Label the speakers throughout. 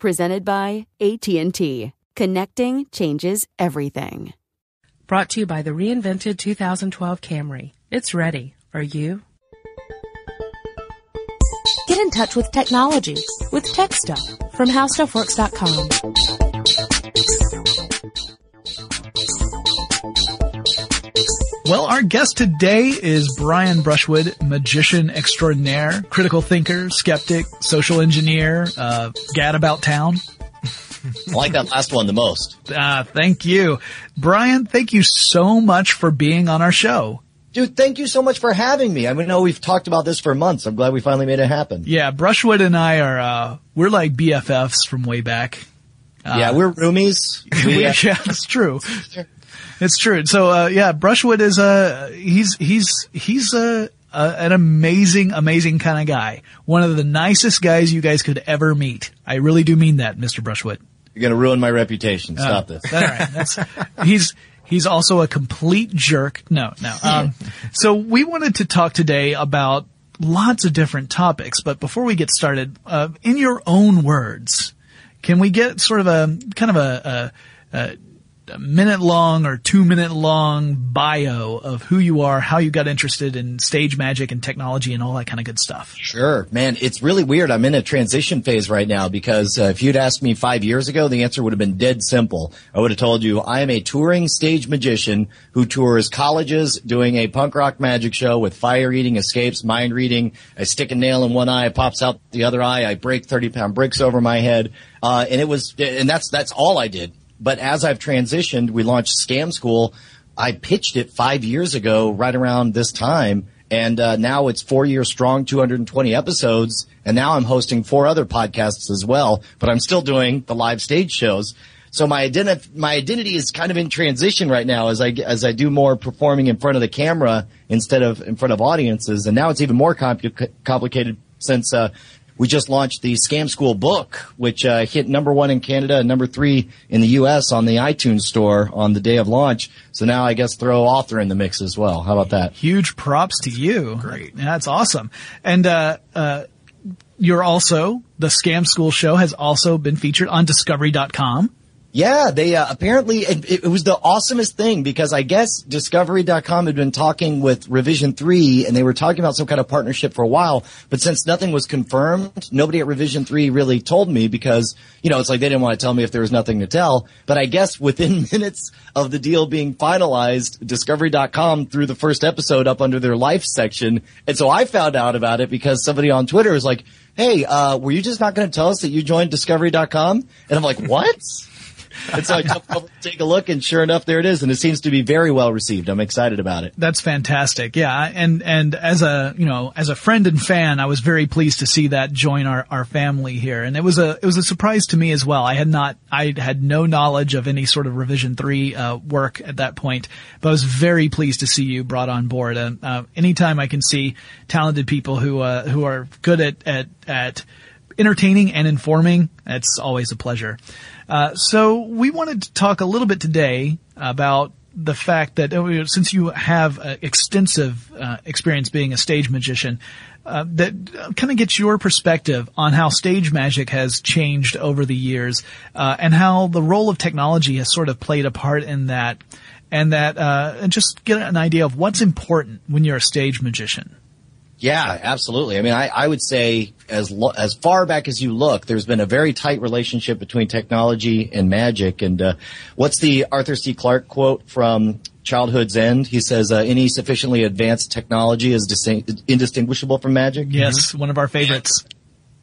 Speaker 1: presented by AT&T. Connecting changes everything.
Speaker 2: Brought to you by the reinvented 2012 Camry. It's ready. Are you? Get in touch with technology with Tech Stuff from HowStuffWorks.com.
Speaker 3: Well, our guest today is Brian Brushwood, magician extraordinaire, critical thinker, skeptic, social engineer, uh, gad about town.
Speaker 4: I like that last one the most.
Speaker 3: Uh, thank you. Brian, thank you so much for being on our show.
Speaker 4: Dude, thank you so much for having me. I mean, know we've talked about this for months. I'm glad we finally made it happen.
Speaker 3: Yeah, Brushwood and I are, uh, we're like BFFs from way back.
Speaker 4: Uh, yeah, we're roomies.
Speaker 3: We, yeah, it's true. It's true. So, uh, yeah, Brushwood is a, he's, he's, he's a, a, an amazing, amazing kind of guy. One of the nicest guys you guys could ever meet. I really do mean that, Mr. Brushwood.
Speaker 4: You're going to ruin my reputation. Stop this.
Speaker 3: All right. That's, he's, he's also a complete jerk. No, no. Um, so we wanted to talk today about lots of different topics, but before we get started, uh, in your own words, can we get sort of a, kind of a, a, a a minute long or two minute long bio of who you are, how you got interested in stage magic and technology and all that kind of good stuff.
Speaker 4: Sure, man. It's really weird. I'm in a transition phase right now because uh, if you'd asked me five years ago, the answer would have been dead simple. I would have told you I am a touring stage magician who tours colleges doing a punk rock magic show with fire eating escapes, mind reading. I stick a nail in one eye, pops out the other eye. I break 30 pound bricks over my head. Uh, and it was, and that's, that's all I did but as I've transitioned, we launched Scam School. I pitched it five years ago, right around this time. And uh, now it's four years strong, 220 episodes. And now I'm hosting four other podcasts as well, but I'm still doing the live stage shows. So my identity, my identity is kind of in transition right now as I, as I do more performing in front of the camera instead of in front of audiences. And now it's even more compl- complicated since, uh, we just launched the Scam School book, which uh, hit number one in Canada and number three in the U.S. on the iTunes store on the day of launch. So now I guess throw author in the mix as well. How about that?
Speaker 3: Huge props to you. Great. That's awesome. And, uh, uh, you're also, the Scam School show has also been featured on discovery.com.
Speaker 4: Yeah, they uh, apparently it, it, was the awesomest thing because I guess Discovery.com had been talking with Revision Three, and they were talking about some kind of partnership for a while. But since nothing was confirmed, nobody at Revision Three really told me because you know it's like they didn't want to tell me if there was nothing to tell. But I guess within minutes of the deal being finalized, Discovery.com threw the first episode up under their life section, and so I found out about it because somebody on Twitter was like, "Hey, uh, were you just not going to tell us that you joined Discovery.com?" And I'm like, "What?" And so I take a look, and sure enough, there it is, and it seems to be very well received. I'm excited about it.
Speaker 3: That's fantastic. Yeah, and and as a you know as a friend and fan, I was very pleased to see that join our, our family here, and it was a it was a surprise to me as well. I had not I had no knowledge of any sort of Revision Three uh, work at that point, but I was very pleased to see you brought on board. Uh, anytime I can see talented people who uh, who are good at at at entertaining and informing, it's always a pleasure. Uh, so we wanted to talk a little bit today about the fact that uh, since you have uh, extensive uh, experience being a stage magician, uh, that kind of gets your perspective on how stage magic has changed over the years, and how the role of technology has sort of played a part in that, and that, and just get an idea of what's important when you're a stage magician.
Speaker 4: Yeah, absolutely. I mean, I, I would say as lo- as far back as you look, there's been a very tight relationship between technology and magic. And uh, what's the Arthur C. Clarke quote from Childhood's End? He says, uh, "Any sufficiently advanced technology is dis- indistinguishable from magic."
Speaker 3: Yes, mm-hmm. one of our favorites.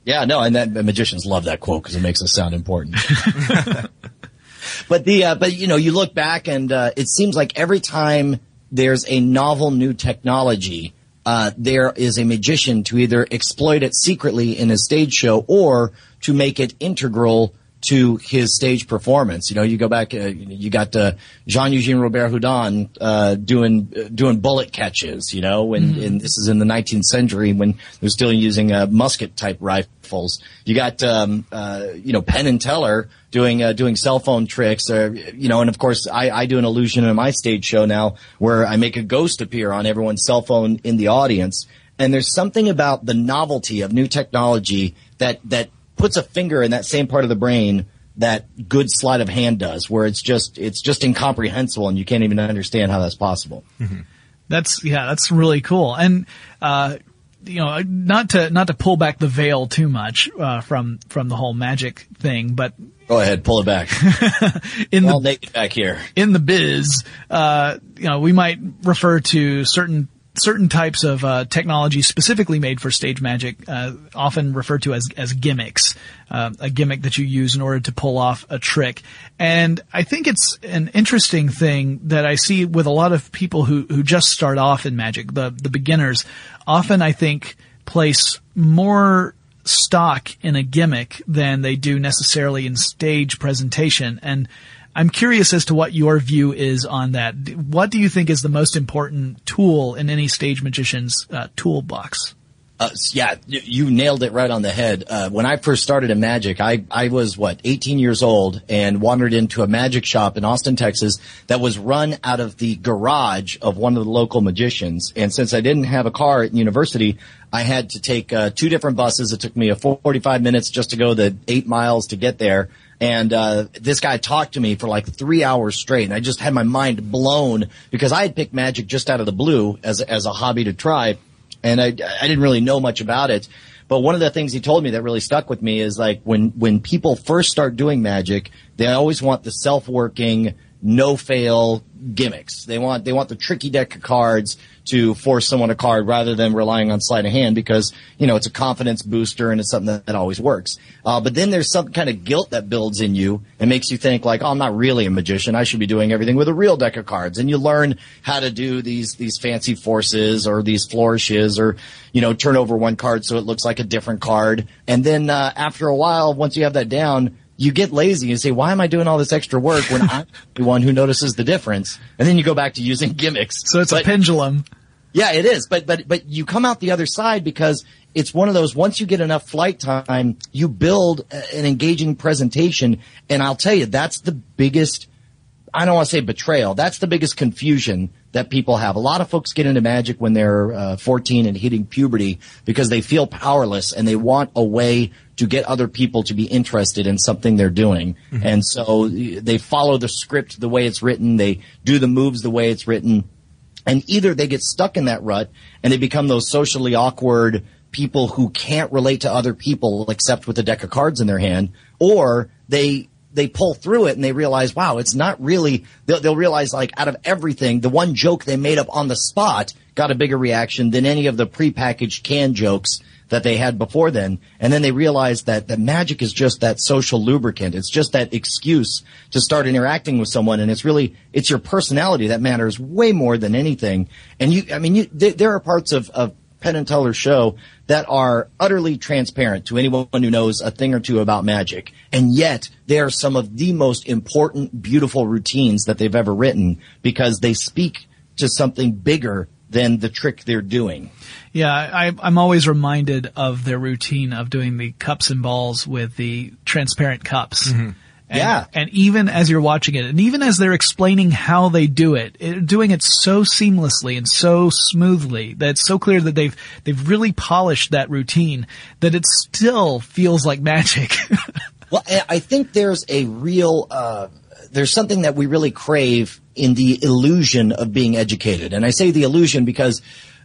Speaker 4: Yeah, no, and that magicians love that quote because it makes us sound important. but the uh, but you know, you look back and uh, it seems like every time there's a novel new technology uh, there is a magician to either exploit it secretly in a stage show or to make it integral to his stage performance. You know, you go back, uh, you got uh, Jean Eugene Robert Houdin uh, doing uh, doing bullet catches. You know, when mm-hmm. and this is in the 19th century when they're still using uh, musket type rifles. You got um, uh, you know Penn and Teller doing doing cell phone tricks. Or, you know, and of course I, I do an illusion in my stage show now where I make a ghost appear on everyone's cell phone in the audience. And there's something about the novelty of new technology that that puts a finger in that same part of the brain that good sleight of hand does, where it's just it's just incomprehensible and you can't even understand how that's possible.
Speaker 3: Mm-hmm. That's yeah, that's really cool. And uh, you know, not to not to pull back the veil too much uh, from from the whole magic thing, but
Speaker 4: go ahead, pull it back. in We're the naked back here
Speaker 3: in the biz, uh, you know, we might refer to certain certain types of uh, technology specifically made for stage magic, uh, often referred to as as gimmicks, uh, a gimmick that you use in order to pull off a trick. And I think it's an interesting thing that I see with a lot of people who who just start off in magic, the the beginners. Often, I think place more stock in a gimmick than they do necessarily in stage presentation and I'm curious as to what your view is on that. What do you think is the most important tool in any stage magician's uh, toolbox?
Speaker 4: Uh, yeah, you nailed it right on the head. Uh, when I first started in magic, I, I was what, 18 years old and wandered into a magic shop in Austin, Texas that was run out of the garage of one of the local magicians. And since I didn't have a car at university, I had to take uh, two different buses. It took me a 45 minutes just to go the eight miles to get there. And uh, this guy talked to me for like three hours straight, and I just had my mind blown because I had picked magic just out of the blue as as a hobby to try, and I I didn't really know much about it. But one of the things he told me that really stuck with me is like when when people first start doing magic, they always want the self working, no fail gimmicks. They want they want the tricky deck of cards to force someone a card rather than relying on sleight of hand because, you know, it's a confidence booster and it's something that, that always works. Uh, but then there's some kind of guilt that builds in you and makes you think like, oh, I'm not really a magician. I should be doing everything with a real deck of cards. And you learn how to do these, these fancy forces or these flourishes or, you know, turn over one card so it looks like a different card. And then, uh, after a while, once you have that down, you get lazy and say, why am I doing all this extra work when I'm the one who notices the difference? And then you go back to using gimmicks.
Speaker 3: So it's but, a pendulum.
Speaker 4: Yeah, it is. But, but, but you come out the other side because it's one of those, once you get enough flight time, you build an engaging presentation. And I'll tell you, that's the biggest, I don't want to say betrayal. That's the biggest confusion that people have. A lot of folks get into magic when they're uh, 14 and hitting puberty because they feel powerless and they want a way to get other people to be interested in something they're doing. Mm-hmm. And so they follow the script the way it's written. They do the moves the way it's written. And either they get stuck in that rut and they become those socially awkward people who can't relate to other people except with a deck of cards in their hand, or they they pull through it and they realize, wow, it's not really, they'll, they'll, realize like out of everything, the one joke they made up on the spot got a bigger reaction than any of the prepackaged canned jokes that they had before then. And then they realize that the magic is just that social lubricant. It's just that excuse to start interacting with someone. And it's really, it's your personality that matters way more than anything. And you, I mean, you, there are parts of, of Penn and Teller show that are utterly transparent to anyone who knows a thing or two about magic. And yet they are some of the most important, beautiful routines that they've ever written because they speak to something bigger than the trick they're doing.
Speaker 3: Yeah, I, am always reminded of their routine of doing the cups and balls with the transparent cups. Mm-hmm. And,
Speaker 4: yeah.
Speaker 3: And even as you're watching it, and even as they're explaining how they do it, it, doing it so seamlessly and so smoothly that it's so clear that they've, they've really polished that routine that it still feels like magic.
Speaker 4: well, I think there's a real, uh, there's something that we really crave in the illusion of being educated. And I say the illusion because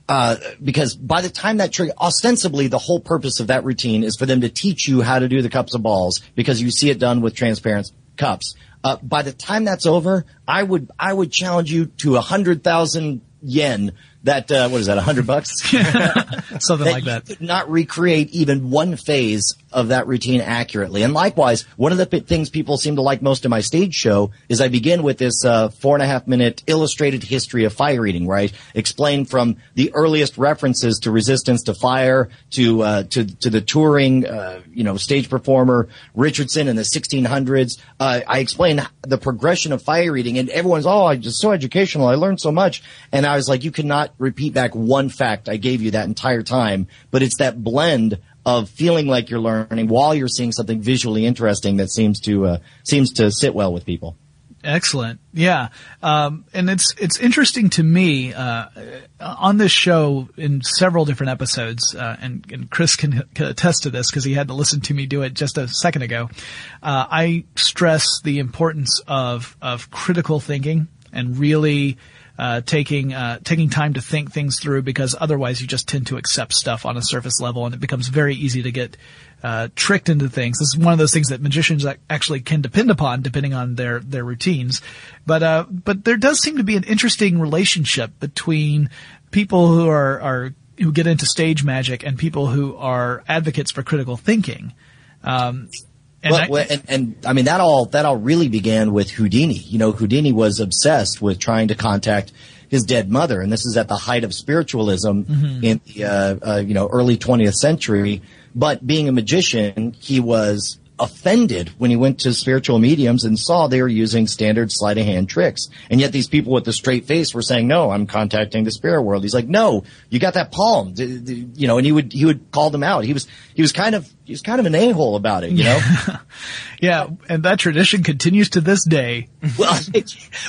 Speaker 4: uh, because by the time that trigger, ostensibly the whole purpose of that routine is for them to teach you how to do the cups of balls because you see it done with transparent cups. Uh, by the time that's over, I would I would challenge you to a hundred thousand yen that uh, what is that, a hundred bucks?
Speaker 3: Something
Speaker 4: that
Speaker 3: like that.
Speaker 4: could not recreate even one phase of that routine accurately. And likewise, one of the p- things people seem to like most of my stage show is I begin with this uh, four and a half minute illustrated history of fire eating, I explain from the earliest references to resistance to fire to uh, to to the touring, uh, you know, stage performer Richardson in the 1600s. Uh, I explain the progression of fire eating, and everyone's oh, it's so educational. I learned so much, and I was like, you cannot repeat back one fact I gave you that entire time, but it's that blend of feeling like you're learning while you're seeing something visually interesting that seems to uh, seems to sit well with people.
Speaker 3: Excellent. Yeah. Um, and it's, it's interesting to me, uh, on this show in several different episodes, uh, and, and, Chris can, can, attest to this because he had to listen to me do it just a second ago. Uh, I stress the importance of, of critical thinking and really, uh, taking uh, taking time to think things through because otherwise you just tend to accept stuff on a surface level and it becomes very easy to get uh, tricked into things. This is one of those things that magicians actually can depend upon depending on their their routines. But uh, but there does seem to be an interesting relationship between people who are are who get into stage magic and people who are advocates for critical thinking. Um,
Speaker 4: and, well, I, and, and, I mean that all that all really began with Houdini. You know, Houdini was obsessed with trying to contact his dead mother, and this is at the height of spiritualism mm-hmm. in the uh, uh, you know early 20th century. But being a magician, he was offended when he went to spiritual mediums and saw they were using standard sleight of hand tricks. And yet these people with the straight face were saying, no, I'm contacting the spirit world. He's like, no, you got that palm, you know, and he would, he would call them out. He was, he was kind of, he was kind of an a-hole about it, you know?
Speaker 3: yeah. And that tradition continues to this day.
Speaker 4: well,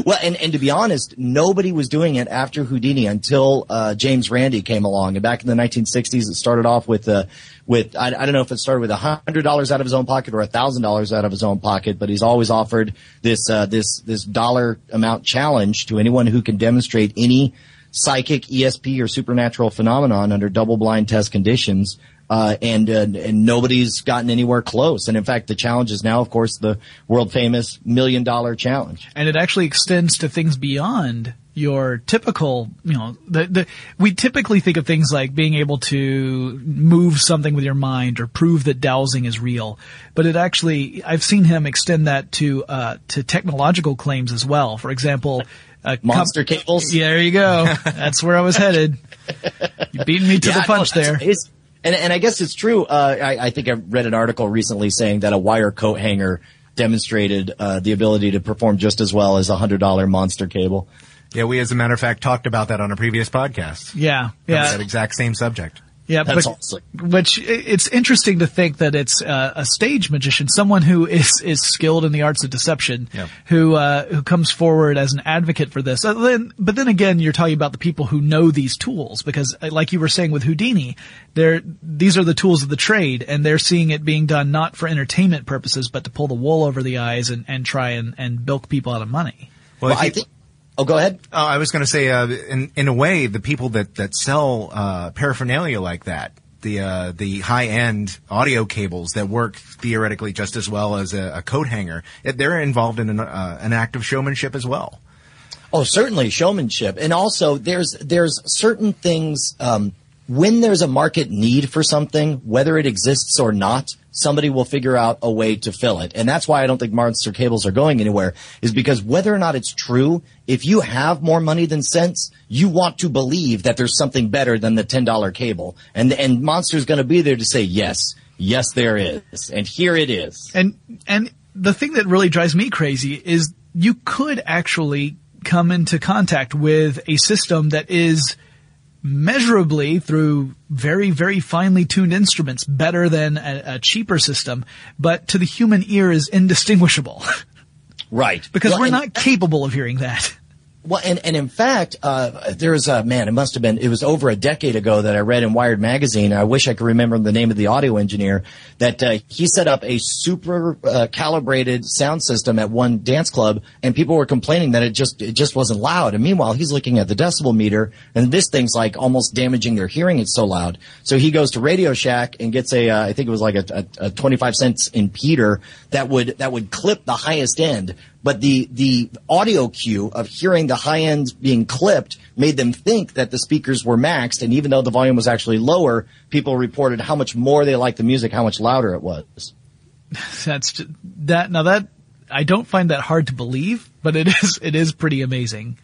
Speaker 4: well, and, and to be honest, nobody was doing it after Houdini until, uh, James Randi came along. And back in the 1960s, it started off with, uh, with I, I don't know if it started with a hundred dollars out of his own pocket or a thousand dollars out of his own pocket, but he's always offered this uh, this this dollar amount challenge to anyone who can demonstrate any psychic, ESP, or supernatural phenomenon under double blind test conditions. Uh, and uh, and nobody's gotten anywhere close. And in fact, the challenge is now, of course, the world famous million dollar challenge.
Speaker 3: And it actually extends to things beyond your typical, you know, the, the, we typically think of things like being able to move something with your mind or prove that dowsing is real. But it actually, I've seen him extend that to, uh, to technological claims as well. For example,
Speaker 4: uh, monster com- cables.
Speaker 3: Yeah, there you go. That's where I was headed. You beat me to yeah, the punch no, there.
Speaker 4: And, and I guess it's true. Uh, I, I think I read an article recently saying that a wire coat hanger demonstrated uh, the ability to perform just as well as a hundred dollar monster cable.
Speaker 5: Yeah, we as a matter of fact talked about that on a previous podcast.
Speaker 3: Yeah, yeah.
Speaker 5: That exact same subject.
Speaker 3: Yeah,
Speaker 4: That's
Speaker 3: but,
Speaker 4: awesome.
Speaker 3: which it's interesting to think that it's uh, a stage magician, someone who is is skilled in the arts of deception,
Speaker 5: Yeah.
Speaker 3: who uh, who comes forward as an advocate for this. Uh, then, but then again, you're talking about the people who know these tools because, uh, like you were saying with Houdini, they're these are the tools of the trade, and they're seeing it being done not for entertainment purposes, but to pull the wool over the eyes and, and try and, and bilk people out of money.
Speaker 5: Well,
Speaker 4: Well, I think. Oh, go ahead.
Speaker 5: Oh, I was going to say, uh, in in a way, the people that that sell uh, paraphernalia like that, the uh, the high end audio cables that work theoretically just as well as a, a coat hanger, they're involved in an, uh, an act of showmanship as well.
Speaker 4: Oh, certainly showmanship, and also there's there's certain things um, when there's a market need for something, whether it exists or not, somebody will figure out a way to fill it, and that's why I don't think monster cables are going anywhere. Is because whether or not it's true, if you have more money than sense, you want to believe that there's something better than the ten dollar cable, and and monster's going to be there to say yes, yes there is, and here it is.
Speaker 3: And and the thing that really drives me crazy is you could actually come into contact with a system that is measurably through very very finely tuned instruments better than a, a cheaper system, but to the human ear is indistinguishable
Speaker 4: Right,
Speaker 3: because
Speaker 4: Well,
Speaker 3: we're
Speaker 4: and-
Speaker 3: not capable of hearing that.
Speaker 4: Well, and, and in fact, uh, there's a man, it must have been, it was over a decade ago that I read in Wired Magazine. I wish I could remember the name of the audio engineer that, uh, he set up a super, uh, calibrated sound system at one dance club and people were complaining that it just, it just wasn't loud. And meanwhile, he's looking at the decibel meter and this thing's like almost damaging their hearing. It's so loud. So he goes to Radio Shack and gets a, uh, I think it was like a, a, a 25 cents impeder that would, that would clip the highest end but the the audio cue of hearing the high ends being clipped made them think that the speakers were maxed. And even though the volume was actually lower people reported how much more they liked the music how much louder it was.
Speaker 3: That's ju- that now that I don't find that hard to believe, but it is it is pretty amazing.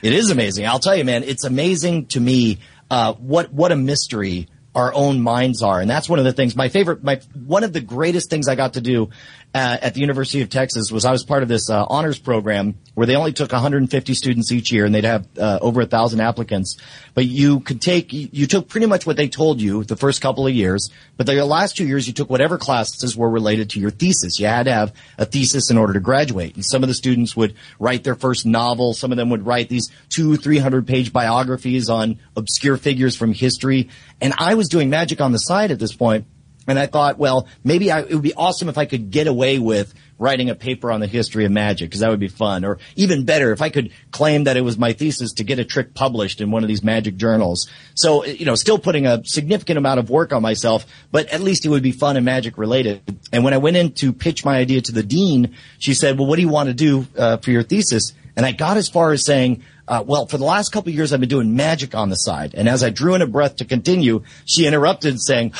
Speaker 4: it is amazing. I'll tell you man it's amazing to me uh, what what a mystery our own minds are. And that's one of the things my favorite my one of the greatest things i got to do uh, at the University of Texas was I was part of this uh, honors program where they only took 150 students each year and they'd have uh, over a thousand applicants. But you could take you took pretty much what they told you the first couple of years, but the last two years you took whatever classes were related to your thesis. You had to have a thesis in order to graduate. And some of the students would write their first novel. Some of them would write these two, three hundred page biographies on obscure figures from history. And I was doing magic on the side at this point. And I thought, well, maybe I, it would be awesome if I could get away with writing a paper on the history of magic because that would be fun. Or even better, if I could claim that it was my thesis to get a trick published in one of these magic journals. So, you know, still putting a significant amount of work on myself, but at least it would be fun and magic related. And when I went in to pitch my idea to the dean, she said, well, what do you want to do uh, for your thesis? And I got as far as saying, uh, well, for the last couple years, I've been doing magic on the side. And as I drew in a breath to continue, she interrupted saying,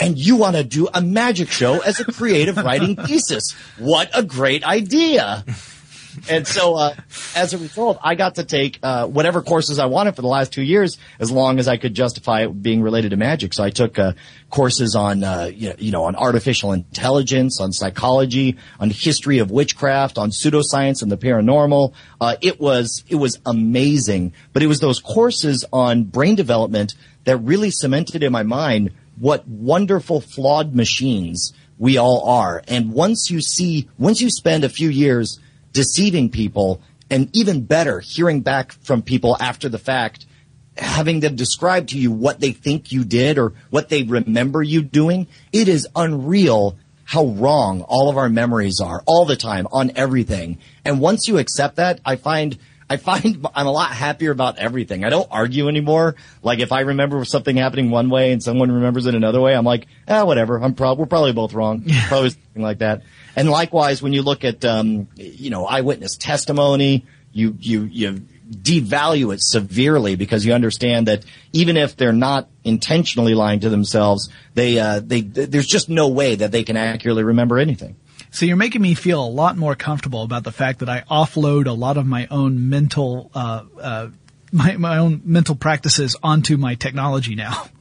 Speaker 4: and you want to do a magic show as a creative writing thesis. What a great idea. And so, uh, as a result, I got to take, uh, whatever courses I wanted for the last two years, as long as I could justify it being related to magic. So I took, uh, courses on, uh, you know, you know, on artificial intelligence, on psychology, on history of witchcraft, on pseudoscience and the paranormal. Uh, it was, it was amazing. But it was those courses on brain development that really cemented in my mind what wonderful flawed machines we all are. And once you see, once you spend a few years deceiving people and even better, hearing back from people after the fact, having them describe to you what they think you did or what they remember you doing, it is unreal how wrong all of our memories are all the time on everything. And once you accept that, I find I find I'm a lot happier about everything. I don't argue anymore. Like if I remember something happening one way and someone remembers it another way, I'm like, ah, whatever. I'm prob- we're probably both wrong. Probably something like that. And likewise, when you look at, um, you know, eyewitness testimony, you, you, you devalue it severely because you understand that even if they're not intentionally lying to themselves, they, uh, they, there's just no way that they can accurately remember anything.
Speaker 3: So you're making me feel a lot more comfortable about the fact that I offload a lot of my own mental, uh, uh, my, my own mental practices onto my technology now.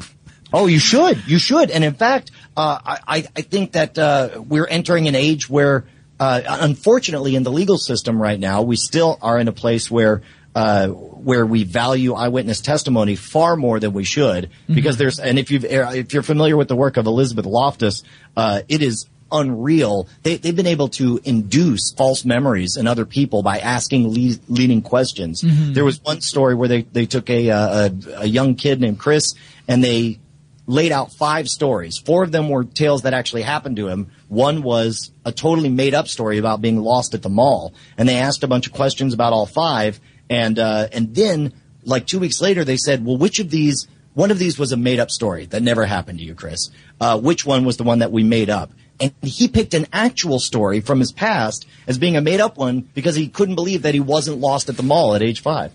Speaker 4: Oh, you should. You should. And in fact, uh, I, I think that uh, we're entering an age where, uh, unfortunately, in the legal system right now, we still are in a place where uh, where we value eyewitness testimony far more than we should because there's and if you if you're familiar with the work of Elizabeth Loftus, uh, it is unreal. They, they've been able to induce false memories in other people by asking le- leading questions. There was one story where they, they took a, uh, a, a young kid named Chris and they laid out five stories. Four of them were tales that actually happened to him. One was a totally made up story about being lost at the mall. And they asked a bunch of questions about all five. And, uh, and then like two weeks later, they said, well, which of these, one of these was a made up story that never happened to you, Chris. Uh, which one was the one that we made up? And he picked an actual story from his past as being a made up one because he couldn't believe that he wasn't lost at the mall at age five.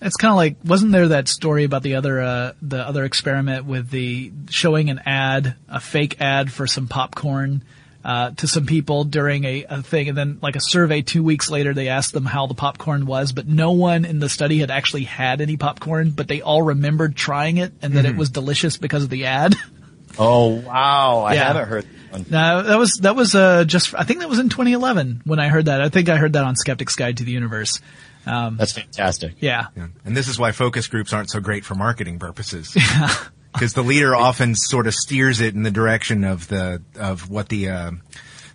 Speaker 3: It's kind of like, wasn't there that story about the other, uh, the other experiment with the showing an ad, a fake ad for some popcorn, uh, to some people during a, a thing, and then like a survey two weeks later, they asked them how the popcorn was, but no one in the study had actually had any popcorn, but they all remembered trying it and that it was delicious because of the ad.
Speaker 4: Oh, wow. I
Speaker 3: Yeah.
Speaker 4: haven't heard that one.
Speaker 3: No, that was that was uh, just I think that was in 2011 when I heard that. I think I heard that on Skeptic's Guide to the Universe.
Speaker 4: That's fantastic.
Speaker 3: Yeah.
Speaker 5: Yeah. And this is why focus groups aren't so great for marketing purposes. Because the leader often sort of steers it in the direction of the of what the uh,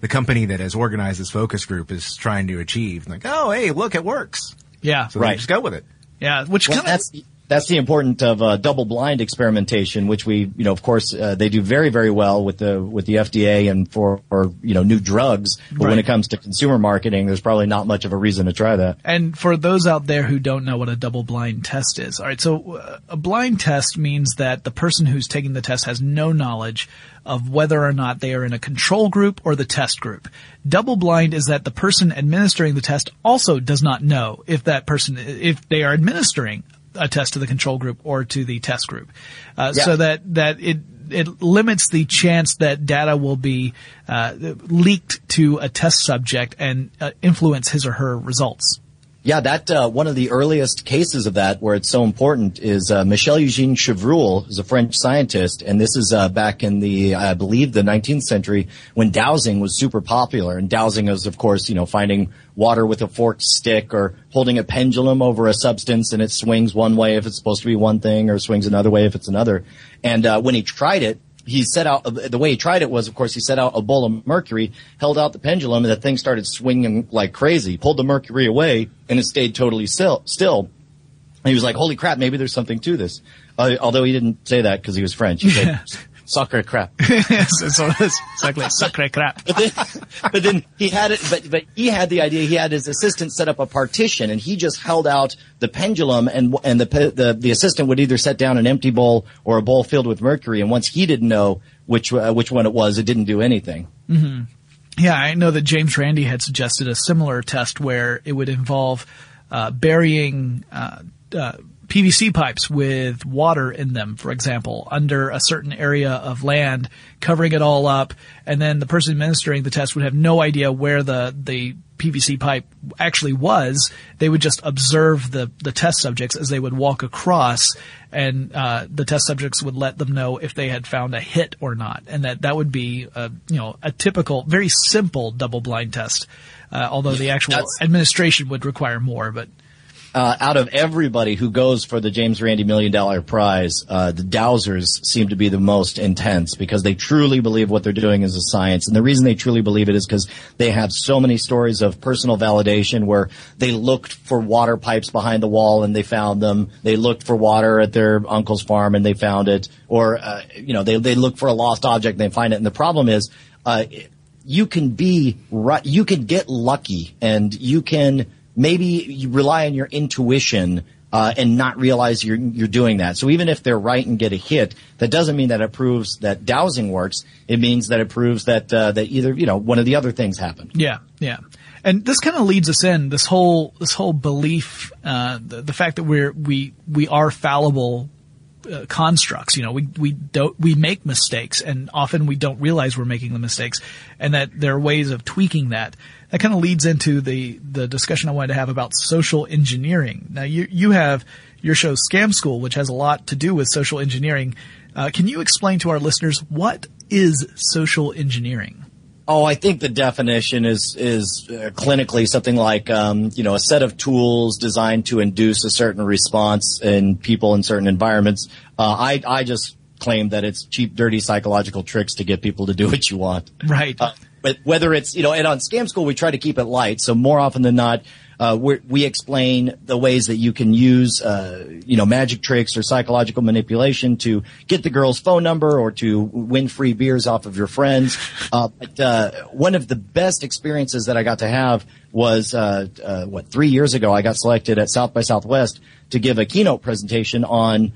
Speaker 5: the company that has organized this focus group is trying to achieve. Like, oh, hey, look, it works.
Speaker 3: Yeah.
Speaker 5: So they
Speaker 4: Right.
Speaker 5: just go with it.
Speaker 3: Yeah, which
Speaker 4: Well,
Speaker 3: kind of
Speaker 4: that's the importance of uh, double blind experimentation, which we, you know, of course, uh, they do very, very well with the with the FDA and for, for you know new drugs. But when it comes to consumer marketing, there's probably not much of a reason to try that.
Speaker 3: And for those out there who don't know what a double blind test is, all right, so uh, a blind test means that the person who's taking the test has no knowledge of whether or not they are in a control group or the test group. Double blind is that the person administering the test also does not know if that person, if they are administering a test to the control group or to the test group. Uh,
Speaker 4: Yeah.
Speaker 3: So that, that it, it limits the chance that data will be uh, leaked to a test subject and uh, influence his or her results.
Speaker 4: Yeah, that uh, one of the earliest cases of that where it's so important is uh, Michel Eugene Chevreul, is a French scientist, and this is uh, back in the I believe the 19th century when dowsing was super popular. And dowsing is, of course, you know, finding water with a forked stick or holding a pendulum over a substance and it swings one way if it's supposed to be one thing or swings another way if it's another. And uh, when he tried it, he set out the way he tried it was of course he set out a bowl of mercury held out the pendulum and the thing started swinging like crazy. Pulled the mercury away and it stayed totally still still. And he was like holy crap maybe there's something to this. Uh, although he didn't say that because he was french. He said soccer crap
Speaker 3: so it's exactly sacre crap.
Speaker 4: but then, but then he had it, but, but he had the idea, he had his assistant set up a partition and he just held out the pendulum and, and the, the, the assistant would either set down an empty bowl or a bowl filled with mercury. And once he didn't know which, uh, which one it was, it didn't do anything.
Speaker 3: Yeah, I know that James Randi had suggested a similar test where it would involve uh, burying uh, uh, PVC pipes with water in them, for example, under a certain area of land, covering it all up, and then the person administering the test would have no idea where the the PVC pipe actually was. They would just observe the the test subjects as they would walk across, and uh, the test subjects would let them know if they had found a hit or not, and that that would be a, you know a typical, very simple double blind test. Uh, although the actual
Speaker 4: That's-
Speaker 3: administration would require more, but
Speaker 4: Uh, out of everybody who goes for the James Randi Million Dollar Prize, uh, the Dowsers seem to be the most intense because they truly believe what they're doing is a science. And the reason they truly believe it is because they have so many stories of personal validation where they looked for water pipes behind the wall and they found them. They looked for water at their uncle's farm and they found it. Or, uh, you know, they, they look for a lost object and they find it. And the problem is, uh, you can be right, you can get lucky and you can maybe you rely on your intuition uh, and not realize you're you're doing that. So even if they're right and get a hit, that doesn't mean that it proves that dowsing works. It means that it proves that uh, that either you know one of the other things happened.
Speaker 3: Yeah, yeah. And this kind of leads us in this whole this whole belief, uh, the, the fact that we're we we are fallible uh, constructs. You know, we we don't we make mistakes, and often we don't realize we're making the mistakes, and that there are ways of tweaking that. That kind of leads into the the discussion I wanted to have about social engineering. Now, you you have your show Scam School, which has a lot to do with social engineering. Uh, can you explain to our listeners what is social engineering?
Speaker 4: Oh, I think the definition is is uh, clinically something like um, you know a set of tools designed to induce a certain response in people in certain environments. Uh, I I just claim that it's cheap, dirty psychological tricks to get people to do what you want.
Speaker 3: Right.
Speaker 4: Uh, but whether it's you know, and on Scam School we try to keep it light. So more often than not, uh, we we explain the ways that you can use, uh, you know, magic tricks or psychological manipulation to get the girl's phone number or to win free beers off of your friends. Uh, but uh, one of the best experiences that I got to have was uh, uh, what three years ago. I got selected at South by Southwest to give a keynote presentation on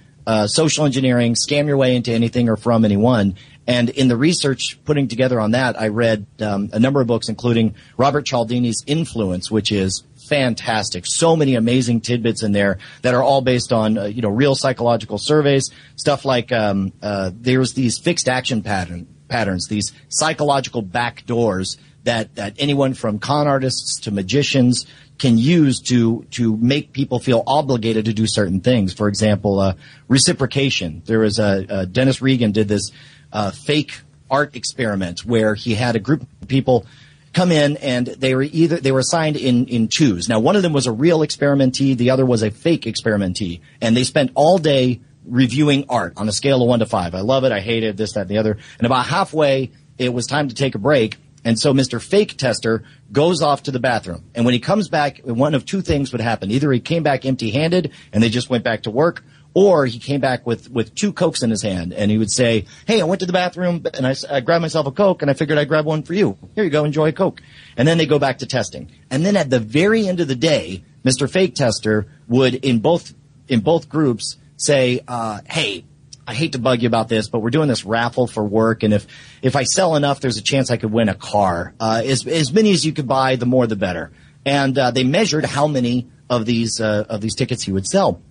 Speaker 4: social engineering, scam your way into anything or from anyone. And in the research putting together on that, I read um, a number of books, including Robert Cialdini's Influence, which is fantastic. So many amazing tidbits in there that are all based on, uh, you know, real psychological surveys. Stuff like um, uh, there's these fixed action pattern patterns, these psychological back doors that that anyone from con artists to magicians can use to to make people feel obligated to do certain things. For example, uh, reciprocation. There was a Dennis Regan did this uh, fake art experiment where he had a group of people come in and they were either they were assigned in in twos. Now one of them was a real experimentee, the other was a fake experimentee, and they spent all day reviewing art on a scale of one to five. I love it, I hate it, this, that, and the other. And about halfway, it was time to take a break. And so Mr. Fake Tester goes off to the bathroom. And when he comes back, one of two things would happen. Either he came back empty handed and they just went back to work, or he came back with, with two Cokes in his hand and he would say, Hey, I went to the bathroom and I, I grabbed myself a Coke and I figured I'd grab one for you. Here you go. Enjoy a Coke. And then they go back to testing. And then at the very end of the day, Mr. Fake Tester would in both, in both groups say, uh, Hey, I hate to bug you about this, but we're doing this raffle for work, and if if I sell enough, there's a chance I could win a car. Uh, as as many as you could buy, the more the better. And uh, they measured how many of these uh, of these tickets he would sell.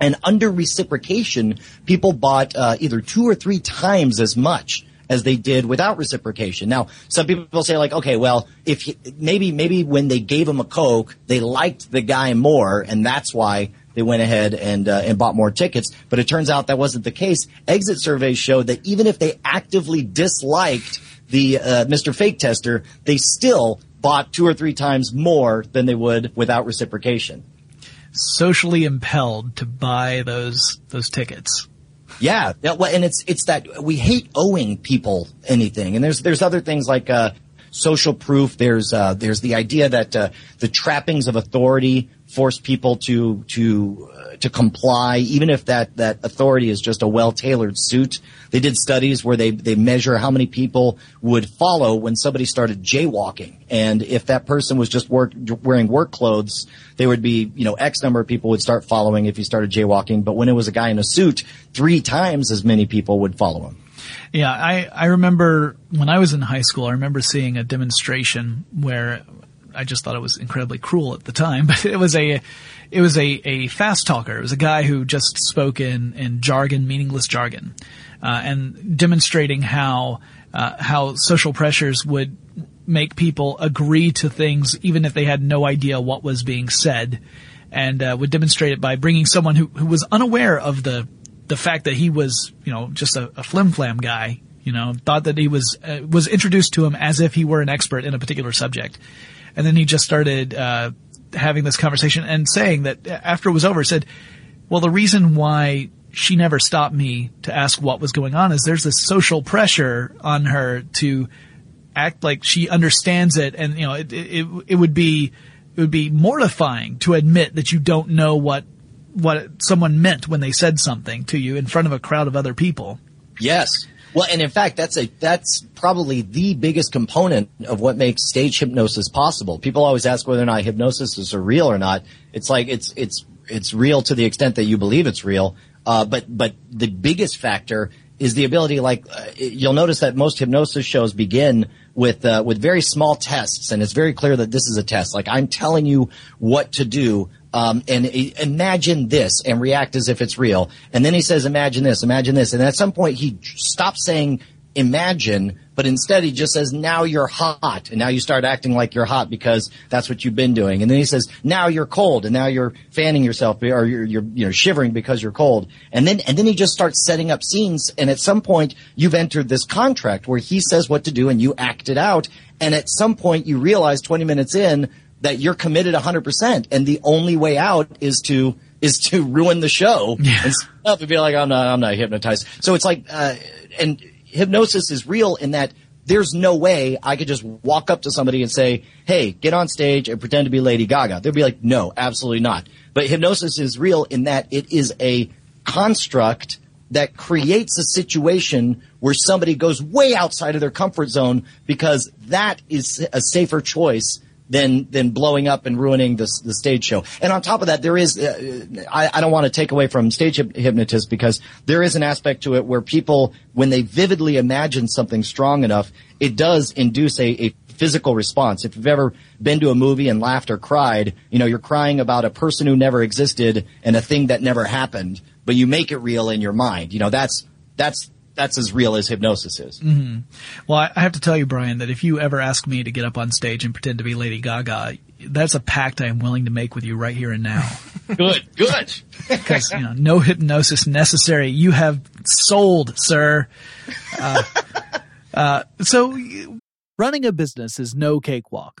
Speaker 4: And under reciprocation, people bought uh, either two or three times as much as they did without reciprocation. Now, some people say like, okay, well, if he, maybe maybe when they gave him a coke, they liked the guy more, and that's why they went ahead and uh, and bought more tickets. But it turns out that wasn't the case. Exit surveys showed that even if they actively disliked the uh, Mr. Fake Tester, they still bought two or three times more than they would without reciprocation
Speaker 3: socially impelled to buy those those tickets.
Speaker 4: Yeah, and it's it's that we hate owing people anything, and there's there's other things like uh, social proof. There's uh, there's the idea that uh, the trappings of authority force people to to uh, to comply, even if that that authority is just a well tailored suit. They did studies where they they measure how many people would follow when somebody started jaywalking, and if that person was just work, wearing work clothes, there would be you know X number of people would start following if he started jaywalking. But when it was a guy in a suit, three times as many people would follow him.
Speaker 3: Yeah, I, I remember when I was in high school, I remember seeing a demonstration where I just thought it was incredibly cruel at the time, but it was a, it was a, a fast talker. It was a guy who just spoke in, in jargon, meaningless jargon, uh, and demonstrating how, uh, how social pressures would make people agree to things even if they had no idea what was being said and uh, would demonstrate it by bringing someone who, who was unaware of the the fact that he was you know just a, a flim flam guy you know thought that he was uh, was introduced to him as if he were an expert in a particular subject and then he just started uh, having this conversation and saying that after it was over, said, "Well, the reason why she never stopped me to ask what was going on is there's this social pressure on her to act like she understands it, and you know, it it, it would be it would be mortifying to admit that you don't know what what someone meant when they said something to you in front of a crowd of other people."
Speaker 4: Yes. Well, and in fact, that's a that's probably the biggest component of what makes stage hypnosis possible. People always ask whether or not hypnosis is real or not. It's like it's it's it's real to the extent that you believe it's real. Uh, but but the biggest factor is the ability. Like uh, you'll notice that most hypnosis shows begin with uh, with very small tests, and it's very clear that this is a test. Like I'm telling you what to do, um, and imagine this and react as if it's real. And then he says, imagine this, imagine this. And at some point he stops saying imagine, but instead he just says, now you're hot. And now you start acting like you're hot because that's what you've been doing. And then he says, now you're cold and now you're fanning yourself or you're, you're, you know, shivering because you're cold. And then, and then he just starts setting up scenes. And at some point you've entered this contract where he says what to do and you act it out. And at some point you realize 20 minutes in that you're committed 100% and the only way out is to, is to ruin the show
Speaker 3: Yeah.
Speaker 4: and stuff and be like, I'm not, I'm not hypnotized. So it's like, uh, and hypnosis is real in that there's no way I could just walk up to somebody and say, Hey, get on stage and pretend to be Lady Gaga. They'd be like, no, absolutely not. But hypnosis is real in that it is a construct that creates a situation where somebody goes way outside of their comfort zone because that is a safer choice than than blowing up and ruining the the stage show. And on top of that, there is uh, I, I don't want to take away from stage hyp- hypnotists because there is an aspect to it where people, when they vividly imagine something strong enough, it does induce a, a physical response. If you've ever been to a movie and laughed or cried, you know you're crying about a person who never existed and a thing that never happened, but you make it real in your mind. You know that's that's that's as real as hypnosis is. Mm-hmm.
Speaker 3: Well, I I have to tell you, Brian, that if you ever ask me to get up on stage and pretend to be Lady Gaga, that's a pact I am willing to make with you right here and now.
Speaker 4: Good, good.
Speaker 3: Because you know, no hypnosis necessary. You have sold, sir. Uh, uh, so, running a business is no cakewalk.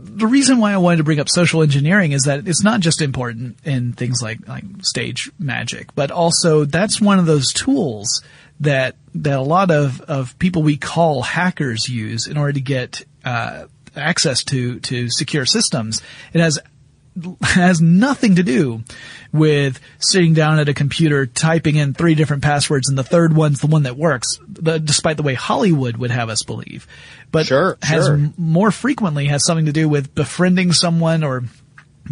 Speaker 3: The reason why I wanted to bring up social engineering is that it's not just important in things like, like stage magic, but also that's one of those tools that that a lot of, of people we call hackers use in order to get uh, access to to secure systems. It has has nothing to do with sitting down at a computer typing in three different passwords and the third one's the one that works, despite the way Hollywood would have us believe. But
Speaker 4: Sure,
Speaker 3: has
Speaker 4: sure.
Speaker 3: more frequently has something to do with befriending someone or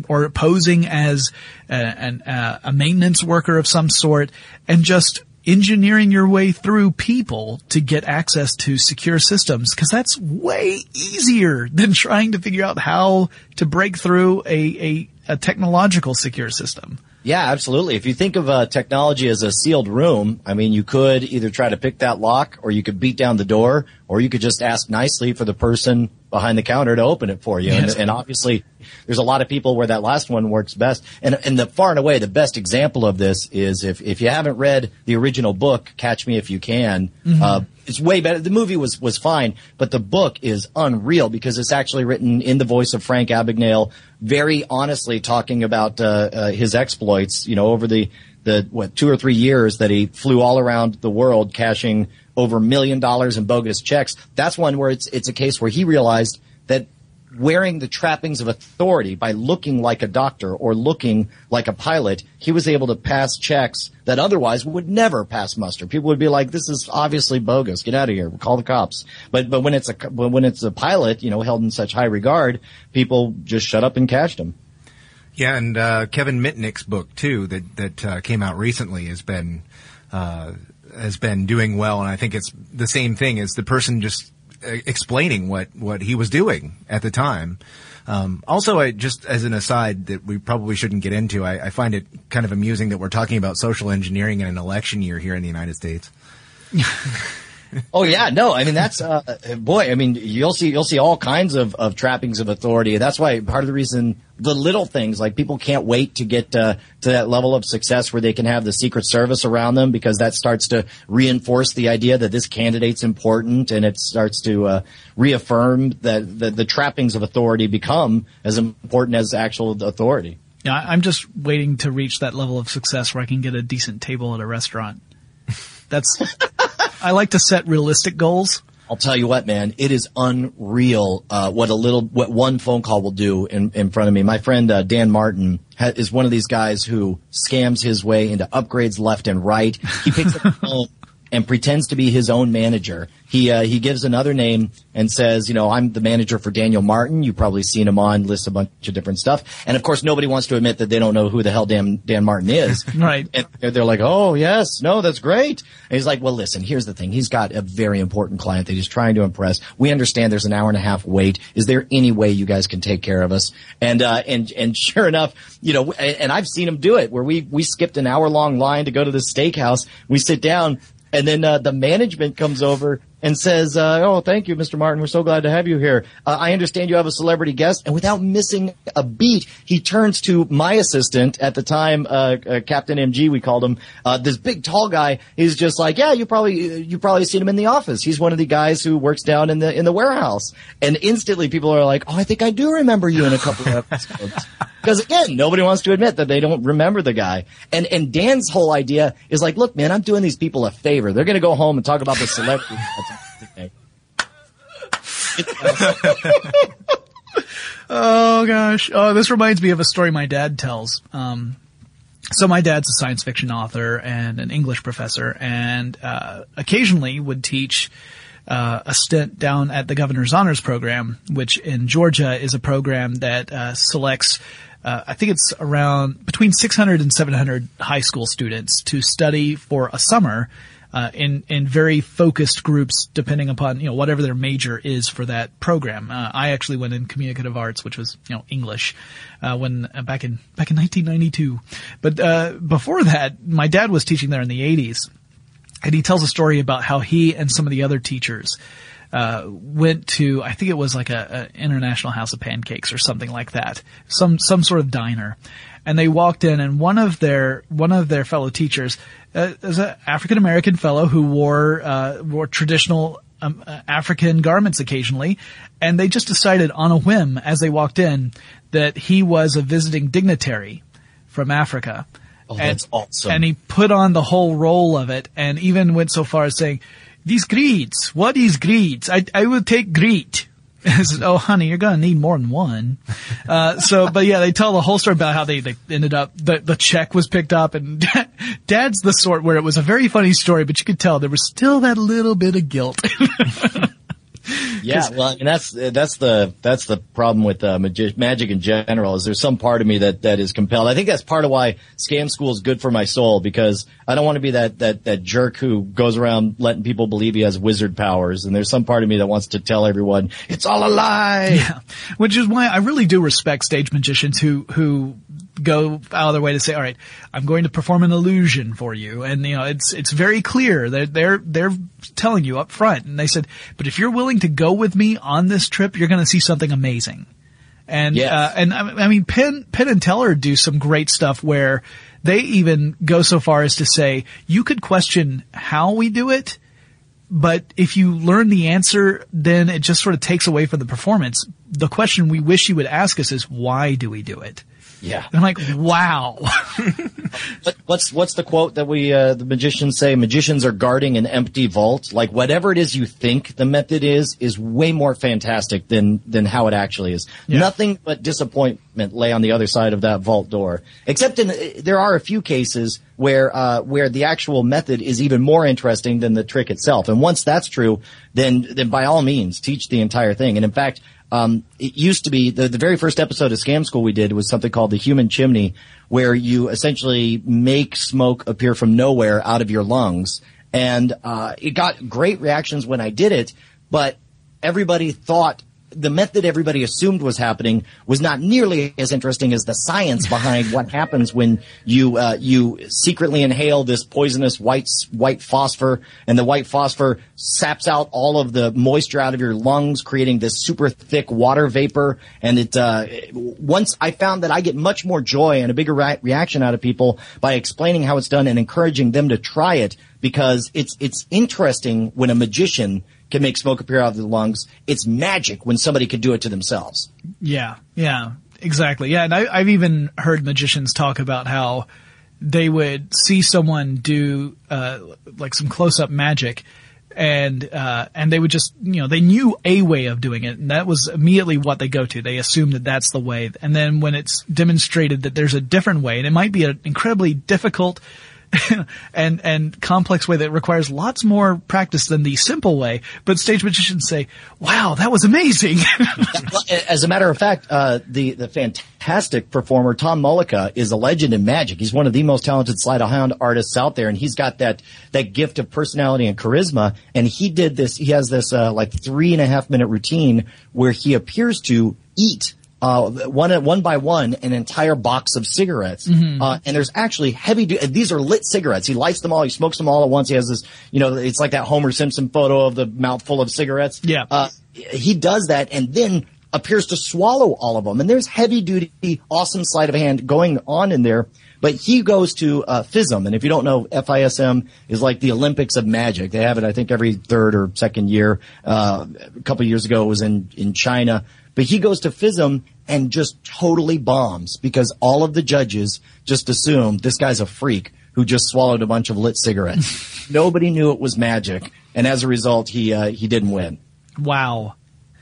Speaker 3: or posing as a, an, uh, a maintenance worker of some sort and just engineering your way through people to get access to secure systems because that's way easier than trying to figure out how to break through a, a, a technological secure system.
Speaker 4: Yeah, absolutely. If you think of uh, technology as a sealed room, I mean, you could either try to pick that lock, or you could beat down the door, or you could just ask nicely for the person behind the counter to open it for you.
Speaker 3: Yes.
Speaker 4: And, and obviously, there's a lot of people where that last one works best. And and the far and away the best example of this is if if you haven't read the original book, Catch Me If You Can. Uh, it's way better. The movie was was fine, but the book is unreal because it's actually written in the voice of Frank Abagnale, very honestly talking about uh, uh, his exploits. You know, over the the what two or three years that he flew all around the world cashing over a million dollars in bogus checks. That's one where it's it's a case where he realized wearing the trappings of authority by looking like a doctor or looking like a pilot, he was able to pass checks that otherwise would never pass muster. People would be like, "This is obviously bogus. Get out of here. Call the cops." But but when it's a when it's a pilot, you know, held in such high regard, people just shut up and cashed him.
Speaker 5: Yeah, and uh, Kevin Mitnick's book too that that uh, came out recently has been uh, has been doing well, and I think it's the same thing as the person just explaining what what he was doing at the time. Um, also, I just as an aside that we probably shouldn't get into, I, I find it kind of amusing that we're talking about social engineering in an election year here in the United States.
Speaker 4: Oh yeah, no, I mean that's uh, boy. I mean you'll see you'll see all kinds of, of trappings of authority. That's why part of the reason the little things like people can't wait to get uh, to that level of success where they can have the Secret Service around them because that starts to reinforce the idea that this candidate's important and it starts to uh, reaffirm that the, the trappings of authority become as important as actual authority.
Speaker 3: Yeah, I'm just waiting to reach that level of success where I can get a decent table at a restaurant. That's, I like to set realistic goals.
Speaker 4: I'll tell you what, man, it is unreal uh, what a little what one phone call will do in, in front of me. My friend uh, Dan Martin ha- is one of these guys who scams his way into upgrades left and right. He picks up the phone and pretends to be his own manager. He uh, he gives another name and says, you know, I'm the manager for Daniel Martin. You've probably seen him on, lists a bunch of different stuff. And of course, nobody wants to admit that they don't know who the hell Dan Dan Martin is.
Speaker 3: Right.
Speaker 4: And they're like, oh yes, no, that's great. And he's like, well, listen, here's the thing. He's got a very important client that he's trying to impress. We understand there's an hour and a half wait. Is there any way you guys can take care of us? And uh, and and sure enough, you know, and, and I've seen him do it where we we skipped an hour long line to go to the steakhouse. We sit down. And then uh, the management comes over and says, uh, "Oh, thank you, Mr. Martin. We're so glad to have you here. Uh, I understand you have a celebrity guest." And without missing a beat, he turns to my assistant at the time, uh, uh, Captain MG, we called him. Uh, this big, tall guy is just like, "Yeah, you probably you probably seen him in the office. He's one of the guys who works down in the in the warehouse." And instantly, people are like, "Oh, I think I do remember you in a couple of episodes." Because again, nobody wants to admit that they don't remember the guy. And and Dan's whole idea is like, look, man, I'm doing these people a favor. They're going to go home and talk about the celebrity.
Speaker 3: Oh gosh. Oh, this reminds me of a story my dad tells. Um, so my dad's a science fiction author and an English professor, and uh, occasionally would teach uh, a stint down at the Governor's Honors Program, which in Georgia is a program that uh, selects. Uh, I think it's around between 600 and 700 high school students to study for a summer uh, in in very focused groups, depending upon you know whatever their major is for that program. Uh, I actually went in communicative arts, which was you know English, uh, when uh, back in back in 1992. But uh, before that, my dad was teaching there in the 80s, and he tells a story about how he and some of the other teachers. Uh, went to I think it was like a, a international house of pancakes or something like that, some some sort of diner, and they walked in and one of their one of their fellow teachers uh, is an African American fellow who wore uh, wore traditional um, uh, African garments occasionally, and they just decided on a whim as they walked in that he was a visiting dignitary from Africa.
Speaker 4: Oh, that's awesome.
Speaker 3: And he put on the whole role of it, and even went so far as saying, "These greets, what is greets? I I will take greet." says, "Oh, honey, you're gonna need more than one." Uh, so, but yeah, they tell the whole story about how they, they ended up the the check was picked up, and Dad's the sort where it was a very funny story, but you could tell there was still that little bit of guilt.
Speaker 4: Yeah, well, and that's that's the that's the problem with uh, magi- magic in general. Is there's some part of me that that is compelled. I think that's part of why scam school is good for my soul because I don't want to be that that that jerk who goes around letting people believe he has wizard powers. And there's some part of me that wants to tell everyone it's all a lie.
Speaker 3: Yeah, which is why I really do respect stage magicians who who go out of their way to say, "All right, I'm going to perform an illusion for you," and you know, it's it's very clear. They're they're they're telling you up front, and they said, "But if you're willing to go with me on this trip, you're going to see something amazing." And
Speaker 4: Yes.
Speaker 3: uh, and I I mean, Penn Penn and Teller do some great stuff where they even go so far as to say you could question how we do it. But if you learn the answer, then it just sort of takes away from the performance. The question we wish you would ask us is, why do we do it?
Speaker 4: Yeah.
Speaker 3: I'm like, wow.
Speaker 4: What, what's what's the quote that we uh, the magicians say? Magicians are guarding an empty vault. Like whatever it is you think the method is is way more fantastic than than how it actually is. Nothing but disappointment lay on the other side of that vault door. Except in there are a few cases where uh, where the actual method is even more interesting than the trick itself. And once that's true, then then by all means teach the entire thing. And in fact. Um, it used to be the, the very first episode of Scam School we did was something called the human chimney, where you essentially make smoke appear from nowhere out of your lungs. And, uh, it got great reactions when I did it, but everybody thought the method everybody assumed was happening was not nearly as interesting as the science behind what happens when you uh, you secretly inhale this poisonous white white phosphor, and the white phosphor saps out all of the moisture out of your lungs, creating this super thick water vapor. And it uh, once I found that I get much more joy and a bigger re- reaction out of people by explaining how it's done and encouraging them to try it because it's it's interesting when a magician can make smoke appear out of the lungs. It's magic when somebody can do it to themselves.
Speaker 3: yeah, yeah, exactly. Yeah, and I, I've even heard magicians talk about how they would see someone do uh, like some close-up magic, and uh, and they would just you know they knew a way of doing it, and that was immediately what they go to. They assume that that's the way, and then when it's demonstrated that there's a different way, and it might be an incredibly difficult. and and complex way that requires lots more practice than the simple way. But stage magicians say, "Wow, that was amazing."
Speaker 4: As a matter of fact, uh, the the fantastic performer Tom Mullica is a legend in magic. He's one of the most talented sleight of hand artists out there, and he's got that that gift of personality and charisma. And he did this. He has this uh, like three and a half minute routine where he appears to eat. Uh, one one by one, an entire box of cigarettes, uh, and there's actually heavy. Du- these are lit cigarettes. He lights them all. He smokes them all at once. He has this, you know, it's like that Homer Simpson photo of the mouthful of cigarettes.
Speaker 3: Yeah.
Speaker 4: Uh, he does that and then appears to swallow all of them. And there's heavy duty, awesome sleight of hand going on in there. But he goes to uh, FISM, and if you don't know, FISM is like the Olympics of magic. They have it, I think, every third or second year. Uh, a couple years ago, it was in in China. But he goes to FISM and just totally bombs because all of the judges just assume this guy's a freak who just swallowed a bunch of lit cigarettes. Nobody knew it was magic, and as a result, he uh, he didn't win.
Speaker 3: wow.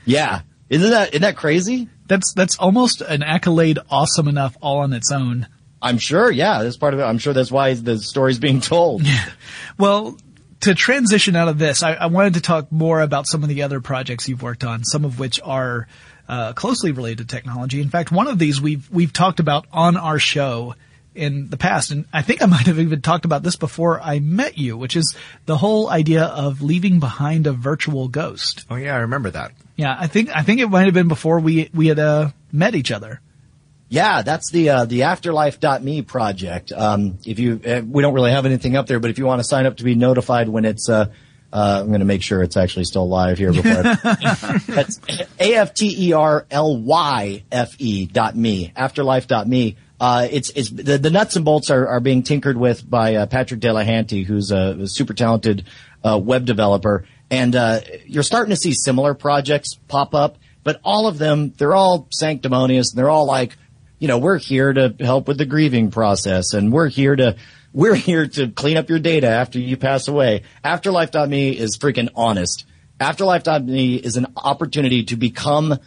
Speaker 4: Yeah. Isn't that, isn't that crazy?
Speaker 3: That's that's almost an accolade awesome enough all on its own.
Speaker 4: I'm sure. Yeah. That's part of it. I'm sure that's why the story's being told. Yeah.
Speaker 3: Well, to transition out of this, I, I wanted to talk more about some of the other projects you've worked on, some of which are uh, closely related to technology. In fact, one of these we've we've talked about on our show in the past, and I think I might have even talked about this before I met you, which is the whole idea of leaving behind a virtual ghost.
Speaker 5: Oh yeah, I remember that.
Speaker 3: Yeah, I think I think it might have been before we we had uh, met each other.
Speaker 4: Yeah, that's the uh, the afterlife.me project. Um, if you uh, we don't really have anything up there, but if you want to sign up to be notified when it's uh, uh, I'm going to make sure it's actually still live here before. I, that's a f t e r l y f e dot me afterlife dot me. Uh, it's it's the, the nuts and bolts are, are being tinkered with by uh, Patrick Delahanty, who's a, a super talented uh, web developer, and uh, you're starting to see similar projects pop up. But all of them, they're all sanctimonious, and they're all like, you know, we're here to help with the grieving process and we're here to, we're here to clean up your data after you pass away. Afterlife.me is freaking honest. Afterlife.me is an opportunity to become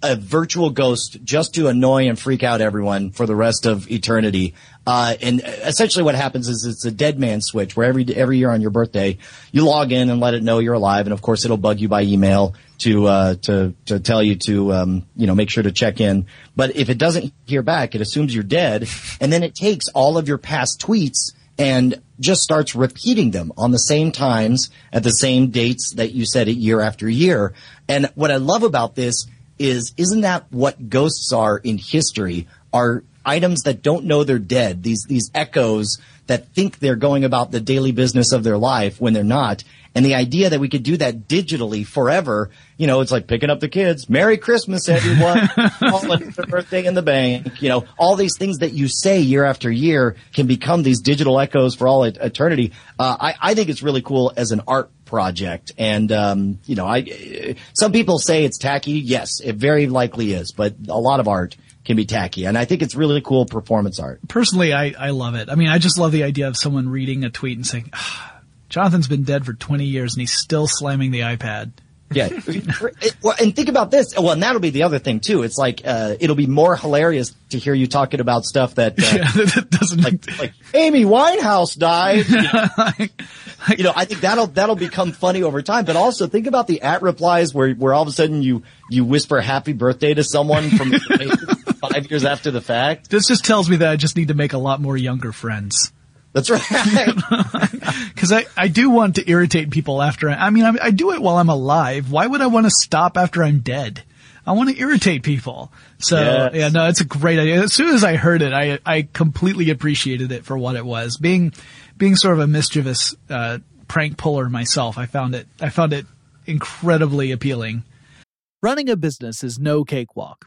Speaker 4: a virtual ghost just to annoy and freak out everyone for the rest of eternity. Uh, and essentially what happens is it's a dead man switch where every, every year on your birthday, you log in and let it know you're alive. And of course it'll bug you by email to, uh, to, to tell you to, um, you know, make sure to check in. But if it doesn't hear back, it assumes you're dead. And then it takes all of your past tweets and just starts repeating them on the same times at the same dates that you said it year after year. And what I love about this is isn't that what ghosts are in history? Are items that don't know they're dead, these these echoes that think they're going about the daily business of their life when they're not. And the idea that we could do that digitally forever, you know, it's like picking up the kids. Merry Christmas, everyone. all like their birthday in the bank. You know, all these things that you say year after year can become these digital echoes for all eternity. Uh, I, I think it's really cool as an art project. And, um, you know, I, some people say it's tacky. Yes, it very likely is, but a lot of art can be tacky. And I think it's really cool performance art.
Speaker 3: Personally, I, I love it. I mean, I just love the idea of someone reading a tweet and saying, ah, Jonathan's been dead for 20 years and he's still slamming the iPad.
Speaker 4: Yeah. well, and think about this. Well, and that'll be the other thing too. It's like, uh, it'll be more hilarious to hear you talking about stuff that, uh, yeah, that doesn't like, like Amy Winehouse died. You know, you know, I think that'll, that'll become funny over time. But also think about the at replies where, where all of a sudden you, you whisper happy birthday to someone from five years after the fact.
Speaker 3: This just tells me that I just need to make a lot more younger friends.
Speaker 4: That's right.
Speaker 3: Because I, I do want to irritate people after I, I mean, I, I do it while I'm alive. Why would I want to stop after I'm dead? I want to irritate people. So yes. yeah, no, it's a great idea. As soon as I heard it, I, I completely appreciated it for what it was. Being, being sort of a mischievous, uh, prank puller myself, I found it, I found it incredibly appealing. Running a business is no cakewalk.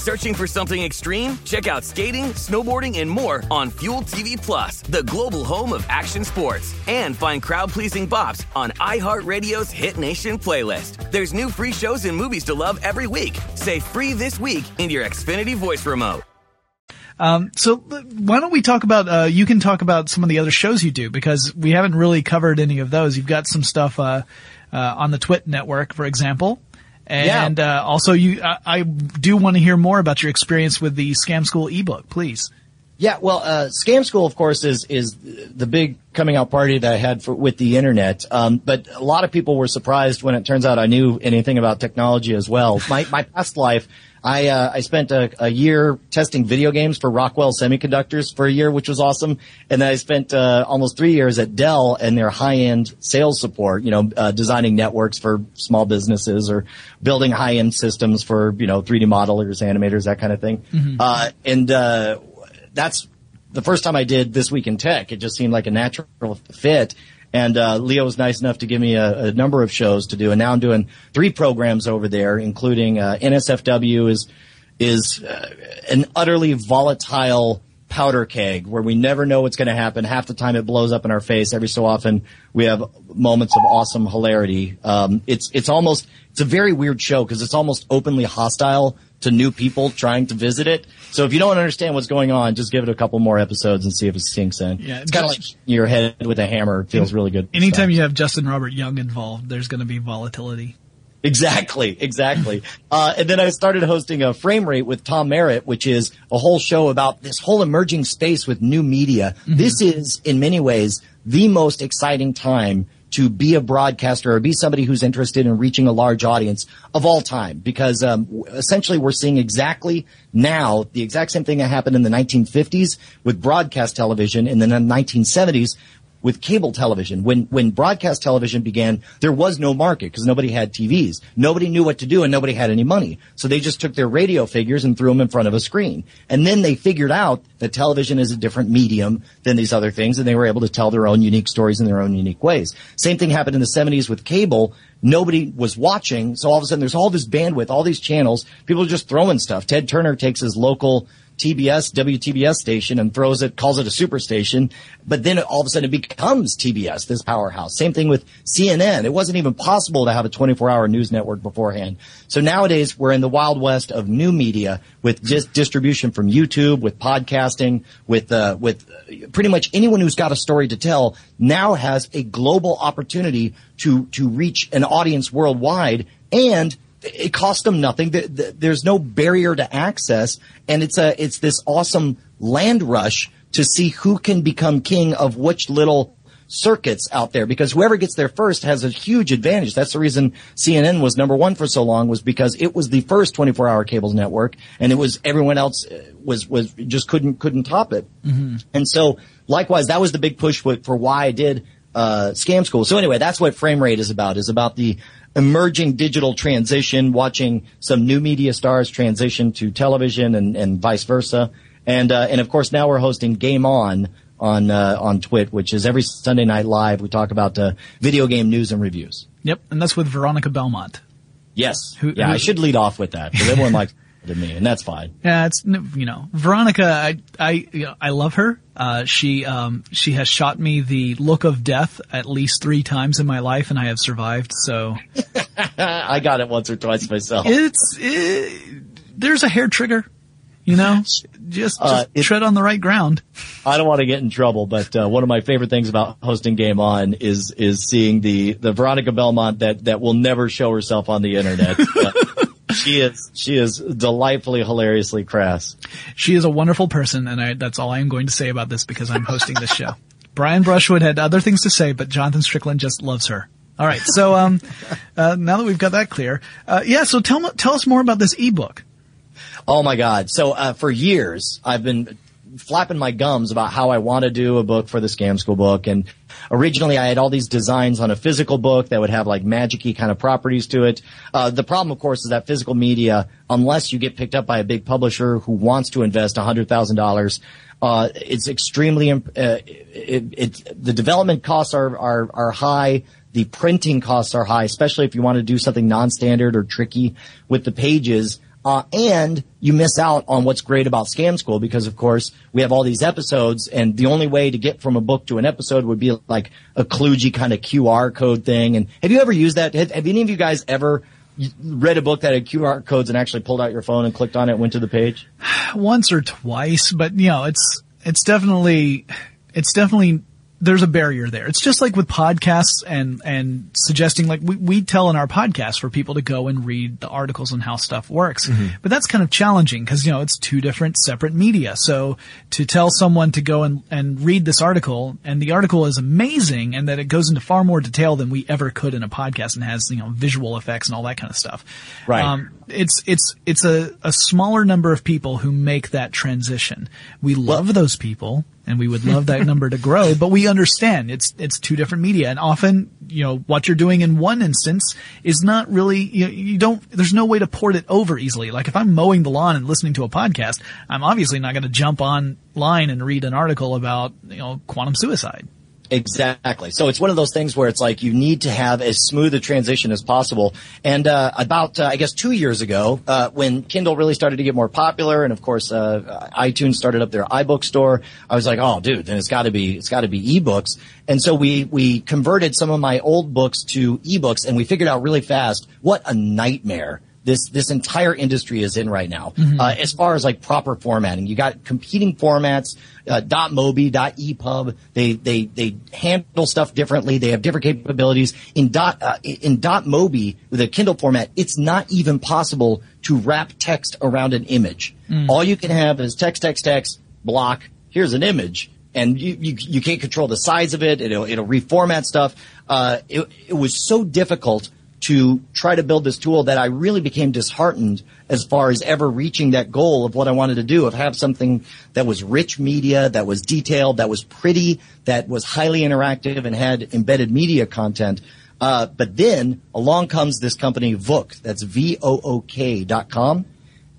Speaker 6: Searching for something extreme? Check out skating, snowboarding, and more on Fuel TV Plus, the global home of action sports. And find crowd pleasing bops on iHeartRadio's Hit Nation playlist. There's new free shows and movies to love every week. Say free this week in your Xfinity voice remote.
Speaker 3: Um, so why don't we talk about, uh, you can talk about some of the other shows you do because we haven't really covered any of those. You've got some stuff, uh, uh, on the Twit network, for example. And,
Speaker 4: Yeah.
Speaker 3: uh, also you, I, I do want to hear more about your experience with the Scam School ebook, please.
Speaker 4: Yeah, well, uh, Scam School, of course, is is the big coming out party that I had for, with the internet. Um, but a lot of people were surprised when it turns out I knew anything about technology as well. My my past life, I uh, I spent a, a year testing video games for Rockwell Semiconductors for a year, which was awesome. And then I spent uh, almost three years at Dell and their high end sales support. You know, uh, designing networks for small businesses or building high end systems for you know 3D modelers, animators, that kind of thing.
Speaker 7: Mhm.
Speaker 4: Uh, and uh, that's the first time I did this week in tech. It just seemed like a natural fit. And uh, Leo was nice enough to give me a, a number of shows to do, and now I'm doing three programs over there, including uh, NSFW is is uh, an utterly volatile powder keg where we never know what's going to happen. Half the time it blows up in our face. Every so often we have moments of awesome hilarity. Um, it's it's almost it's a very weird show because it's almost openly hostile to new people trying to visit it. So if you don't understand what's going on, just give it a couple more episodes and see if it sinks in.
Speaker 3: Yeah,
Speaker 4: it's kind of like your head with a hammer. It feels really good.
Speaker 3: Anytime you have Justin Robert Young involved, there's going to be volatility.
Speaker 4: Exactly, exactly. uh, and then I started hosting a frame rate with Tom Merritt, which is a whole show about this whole emerging space with new media. This is, in many ways, the most exciting time to be a broadcaster or be somebody who's interested in reaching a large audience of all time because um, essentially we're seeing exactly now the exact same thing that happened in the 1950s with broadcast television in the 1970s with cable television. When when broadcast television began, there was no market because nobody had TVs. Nobody knew what to do and nobody had any money. So they just took their radio figures and threw them in front of a screen. And then they figured out that television is a different medium than these other things and they were able to tell their own unique stories in their own unique ways. Same thing happened in the 70s with cable. Nobody was watching. So all of a sudden there's all this bandwidth, all these channels. People are just throwing stuff. Ted Turner takes his local TBS, WTBS station and throws it, calls it a superstation. But then all of a sudden it becomes TBS, this powerhouse. Same thing with CNN. It wasn't even possible to have a 24 hour news network beforehand. So nowadays we're in the wild west of new media with just distribution from YouTube, with podcasting, with, uh, with uh, pretty much anyone who's got a story to tell now has a global opportunity to, to reach an audience worldwide and it costs them nothing. Th- th- There's no barrier to access, and it's a it's this awesome land rush to see who can become king of which little circuits out there. Because whoever gets there first has a huge advantage. That's the reason CNN was number one for so long was because it was the first 24 hour cable network, and it was everyone else uh, was was just couldn't couldn't top it.
Speaker 3: Mm-hmm.
Speaker 4: And so, likewise, that was the big push for, for why I did uh, Scam School. So anyway, that's what Frame Rate is about. Is about the emerging digital transition, watching some new media stars transition to television and, and vice versa. And uh, and of course, now we're hosting Game On on uh, on Twit, which is every Sunday night live. We talk about uh, video game news and reviews.
Speaker 3: Yep, and that's with Veronica Belmont.
Speaker 4: Yes,
Speaker 3: Who-
Speaker 4: yeah,
Speaker 3: who-
Speaker 4: I should lead off with that because everyone likes to me, and that's fine.
Speaker 3: Yeah, it's you know Veronica. I I you know, I love her. Uh, she um she has shot me the look of death at least three times in my life, and I have survived. So
Speaker 4: I got it once or twice myself.
Speaker 3: it's it, there's a hair trigger, you know. Just, just
Speaker 4: Uh, it-
Speaker 3: tread on the right ground.
Speaker 4: I don't want to get in trouble, but uh, one of my favorite things about hosting Game On is is seeing the the Veronica Belmont that that will never show herself on the internet. She is she is delightfully hilariously crass.
Speaker 3: She is a wonderful person, and I, that's all I am going to say about this because I'm hosting this show. Brian Brushwood had other things to say, but Jonathan Strickland just loves her. All right, so um, uh, now that we've got that clear, uh, yeah. So tell tell us more about this ebook.
Speaker 4: Oh my God! So uh, for years I've been flapping my gums about how I want to do a book for the Scam School book, and originally I had all these designs on a physical book that would have like magicy kind of properties to it. Uh, the problem, of course, is that physical media, unless you get picked up by a big publisher who wants to invest hundred thousand dollars. Uh, it's extremely, uh, it, it, the development costs are, are, are high. The printing costs are high, especially if you want to do something non-standard or tricky with the pages. Uh, and you miss out on what's great about Scam School because, of course, we have all these episodes, and the only way to get from a book to an episode would be like a kludgy kind of QR code thing. And have you ever used that? Have, have any of you guys ever read a book that had QR codes and actually pulled out your phone and clicked on it, went to the page?
Speaker 3: Once or twice, but you know, it's it's definitely it's definitely there's a barrier there. It's just like with podcasts and, and suggesting like we, we tell in our podcast for people to go and read the articles and how stuff works. Mm-hmm. But that's kind of challenging because, you know, it's two different separate media. So to tell someone to go and, and read this article and the article is amazing and that it goes into far more detail than we ever could in a podcast and has, you know, visual effects and all that kind of stuff.
Speaker 4: Right. Um,
Speaker 3: it's, it's, it's a, a smaller number of people who make that transition. We love well, those people and we would love that number to grow, but we understand it's, it's two different media and often, you know, what you're doing in one instance is not really, you, you don't, there's no way to port it over easily. Like if I'm mowing the lawn and listening to a podcast, I'm obviously not going to jump online and read an article about, you know, quantum suicide.
Speaker 4: Exactly. So it's one of those things where it's like you need to have as smooth a transition as possible. And uh, about, uh, I guess, two years ago, uh, when Kindle really started to get more popular, and of course, uh, iTunes started up their iBook store, I was like, oh, dude, then it's got to be it's got to be ebooks. And so we we converted some of my old books to ebooks, and we figured out really fast what a nightmare this this entire industry is in right now. Mm-hmm. Uh, as far as like proper formatting, you got competing formats. Uh, .mobi, .epub. They they they handle stuff differently. They have different capabilities. In dot uh, in .mobi with a Kindle format, it's not even possible to wrap text around an image. Mm. All you can have is text, text, text, block. Here's an image. And you, you, you can't control the size of it. It'll, it'll reformat stuff. Uh, it, it was so difficult to try to build this tool that I really became disheartened as far as ever reaching that goal of what I wanted to do of have something that was rich media, that was detailed, that was pretty, that was highly interactive and had embedded media content. Uh, but then along comes this company Vook, that's V-O-O-K dot com,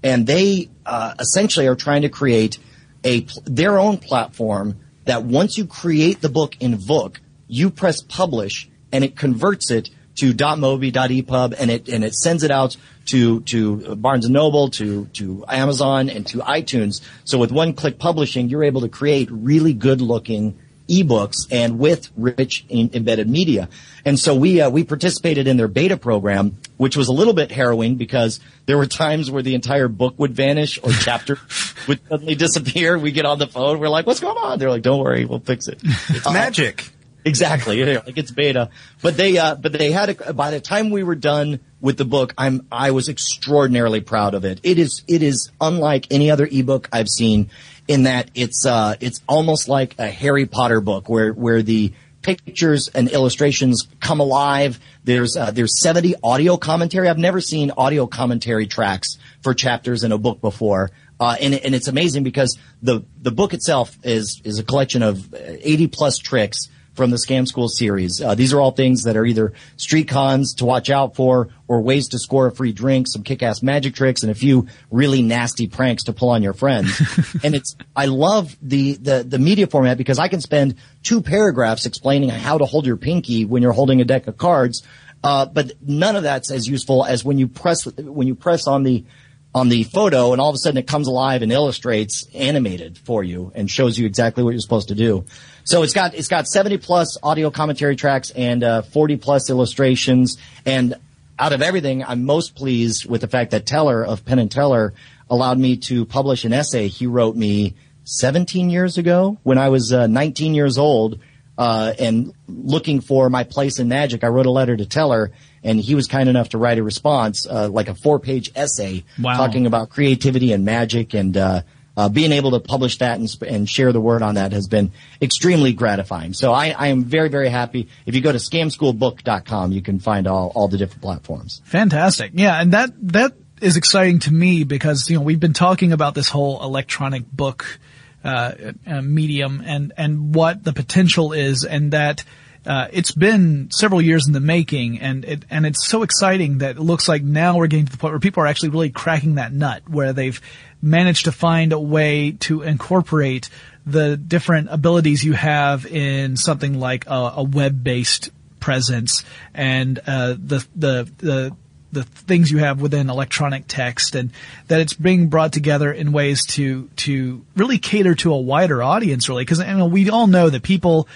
Speaker 4: and they uh, essentially are trying to create a their own platform that once you create the book in Vook, you press publish and it converts it to .mobi, .epub, and it and it sends it out to to Barnes and Noble, to to Amazon, and to iTunes. So with one-click publishing, you're able to create really good-looking ebooks and with rich in, embedded media. And so we uh, we participated in their beta program, which was a little bit harrowing because there were times where the entire book would vanish or chapter would suddenly disappear. We get on the phone, we're like, "What's going on?" They're like, "Don't worry, we'll fix it."
Speaker 5: It's uh, magic.
Speaker 4: Exactly. like it's beta. But they, uh, but they had, a, by the time we were done with the book, I'm, I was extraordinarily proud of it. It is, it is unlike any other ebook I've seen in that it's, uh, it's almost like a Harry Potter book where, where the pictures and illustrations come alive. There's, uh, there's 70 audio commentary. I've never seen audio commentary tracks for chapters in a book before. Uh, and, and it's amazing because the, the book itself is, is a collection of 80 plus tricks from the Scam School series. Uh, these are all things that are either street cons to watch out for or ways to score a free drink, some kick-ass magic tricks, and a few really nasty pranks to pull on your friends. and it's, I love the, the, the media format because I can spend two paragraphs explaining how to hold your pinky when you're holding a deck of cards. Uh, but none of that's as useful as when you press, when you press on the, on the photo and all of a sudden it comes alive and illustrates animated for you and shows you exactly what you're supposed to do. So it's got it's got 70 plus audio commentary tracks and uh, 40 plus illustrations. And out of everything, I'm most pleased with the fact that Teller of Penn and Teller allowed me to publish an essay he wrote me 17 years ago when I was uh, 19 years old. Uh, and looking for my place in magic, I wrote a letter to Teller, and he was kind enough to write a response, uh, like a four-page essay wow. talking about creativity and magic and uh, being able to publish that and, and, share the word on that has been extremely gratifying. So I, I, am very, very happy. If you go to scamschoolbook.com, you can find all, all the different platforms.
Speaker 3: Fantastic. Yeah. And that, that is exciting to me because, you know, we've been talking about this whole electronic book, uh, uh, medium and, and what the potential is and that, uh, it's been several years in the making, and it and it's so exciting that it looks like now we're getting to the point where people are actually really cracking that nut, where they've managed to find a way to incorporate the different abilities you have in something like a, a web-based presence and uh, the the the the things you have within electronic text and that it's being brought together in ways to to really cater to a wider audience really. Because you know, we all know that people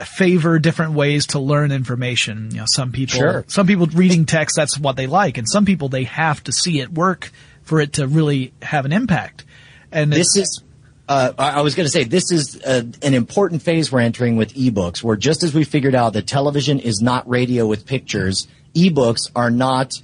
Speaker 3: favor different ways to learn information. You know, some people,
Speaker 4: Sure.
Speaker 3: some people reading text, that's what they like. And some people, they have to see it work for it to really have an impact. And
Speaker 4: this is uh, I was going to say this is uh, an important phase we're entering with ebooks, where just as we figured out that television is not radio with pictures, ebooks are not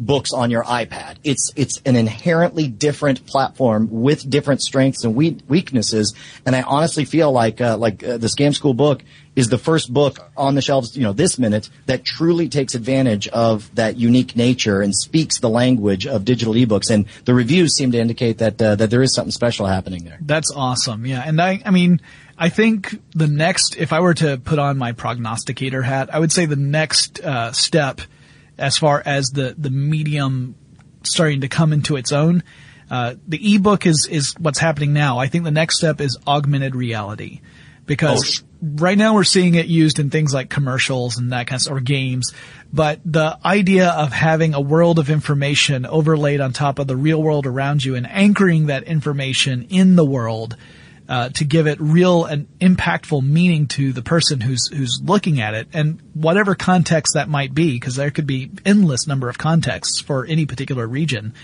Speaker 4: books on your iPad. It's it's an inherently different platform with different strengths and we- weaknesses. And I honestly feel like uh, like uh, the Scam School book is the first book on the shelves, you know, this minute that truly takes advantage of that unique nature and speaks the language of digital ebooks. And the reviews seem to indicate that uh, that there is something special happening there.
Speaker 3: That's awesome. Yeah. And I, I mean, I think the next, if I were to put on my prognosticator hat, I would say the next, uh, step as far as the, the medium starting to come into its own, uh, the ebook is, is what's happening now. I think the next step is augmented reality because right now we're seeing it used in things like commercials and that kind of stuff, or games. But the idea of having a world of information overlaid on top of the real world around you and anchoring that information in the world uh, to give it real and impactful meaning to the person who's who's looking at it, and whatever context that might be, because there could be endless number of contexts for any particular region.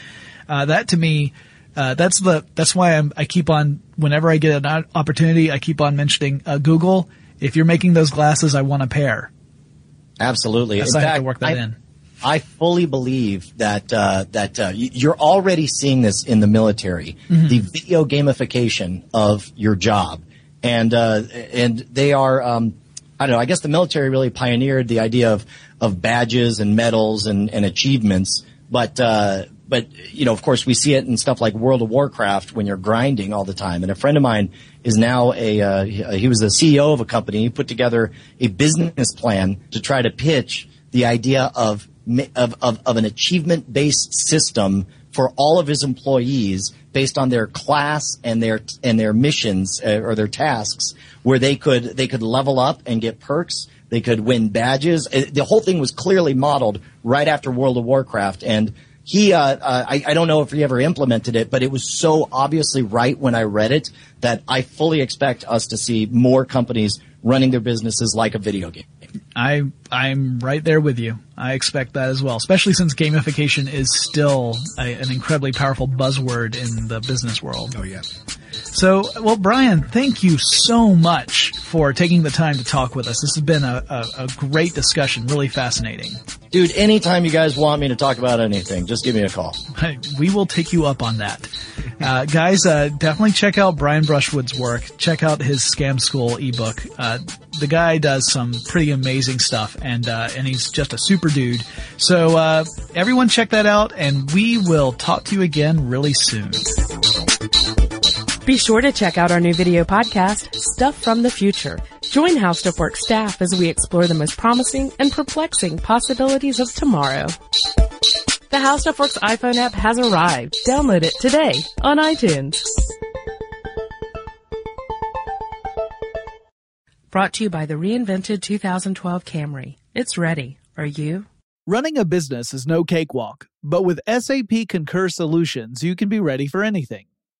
Speaker 3: Uh, that to me, uh, that's the that's why I'm, I keep on whenever I get an opportunity, I keep on mentioning uh, Google. If you're making those glasses, I want a pair.
Speaker 4: Absolutely.
Speaker 3: Yes,
Speaker 4: In
Speaker 3: I have to work that
Speaker 4: I-
Speaker 3: in.
Speaker 4: I fully believe that uh, that uh, you're already seeing this in the military,
Speaker 3: Mhm.
Speaker 4: the video gamification of your job, and uh, and they are. Um, I don't know. I guess the military really pioneered the idea of of badges and medals and, and achievements, but uh, but you know, of course, we see it in stuff like World of Warcraft when you're grinding all the time. And a friend of mine is now a uh, he was the CEO of a company. He put together a business plan to try to pitch the idea of of of, of an achievement based system for all of his employees based on their class and their and their missions uh, or their tasks where they could they could level up and get perks they could win badges. Uh, the whole thing was clearly modeled right after World of Warcraft and he uh, uh, I, I don't know if he ever implemented it but it was so obviously right when I read it that I fully expect us to see more companies running their businesses like a video game
Speaker 3: I I'm right there with you. I expect that as well, especially since gamification is still a, an incredibly powerful buzzword in the business world.
Speaker 5: Oh yeah.
Speaker 3: So, well, Brian, thank you so much for taking the time to talk with us. This has been a, a, a great discussion, really fascinating.
Speaker 4: dude anytime you guys want me to talk about anything just give me a call
Speaker 3: we will take you up on that. Uh, guys, uh, definitely check out Brian Brushwood's work. Check out his Scam School ebook. Uh, the guy does some pretty amazing stuff and, uh, and he's just a super dude. So, uh, everyone check that out and we will talk to you again really soon.
Speaker 2: Be sure to check out our new video podcast, Stuff from the Future. Join How Stuff Works staff as we explore the most promising and perplexing possibilities of tomorrow. The How Stuff Works iPhone app has arrived. Download it today on iTunes. Brought to you by the reinvented 2012 Camry. It's ready. Are you?
Speaker 3: Running a business is no cakewalk, but with SAP Concur Solutions, you can be ready for anything.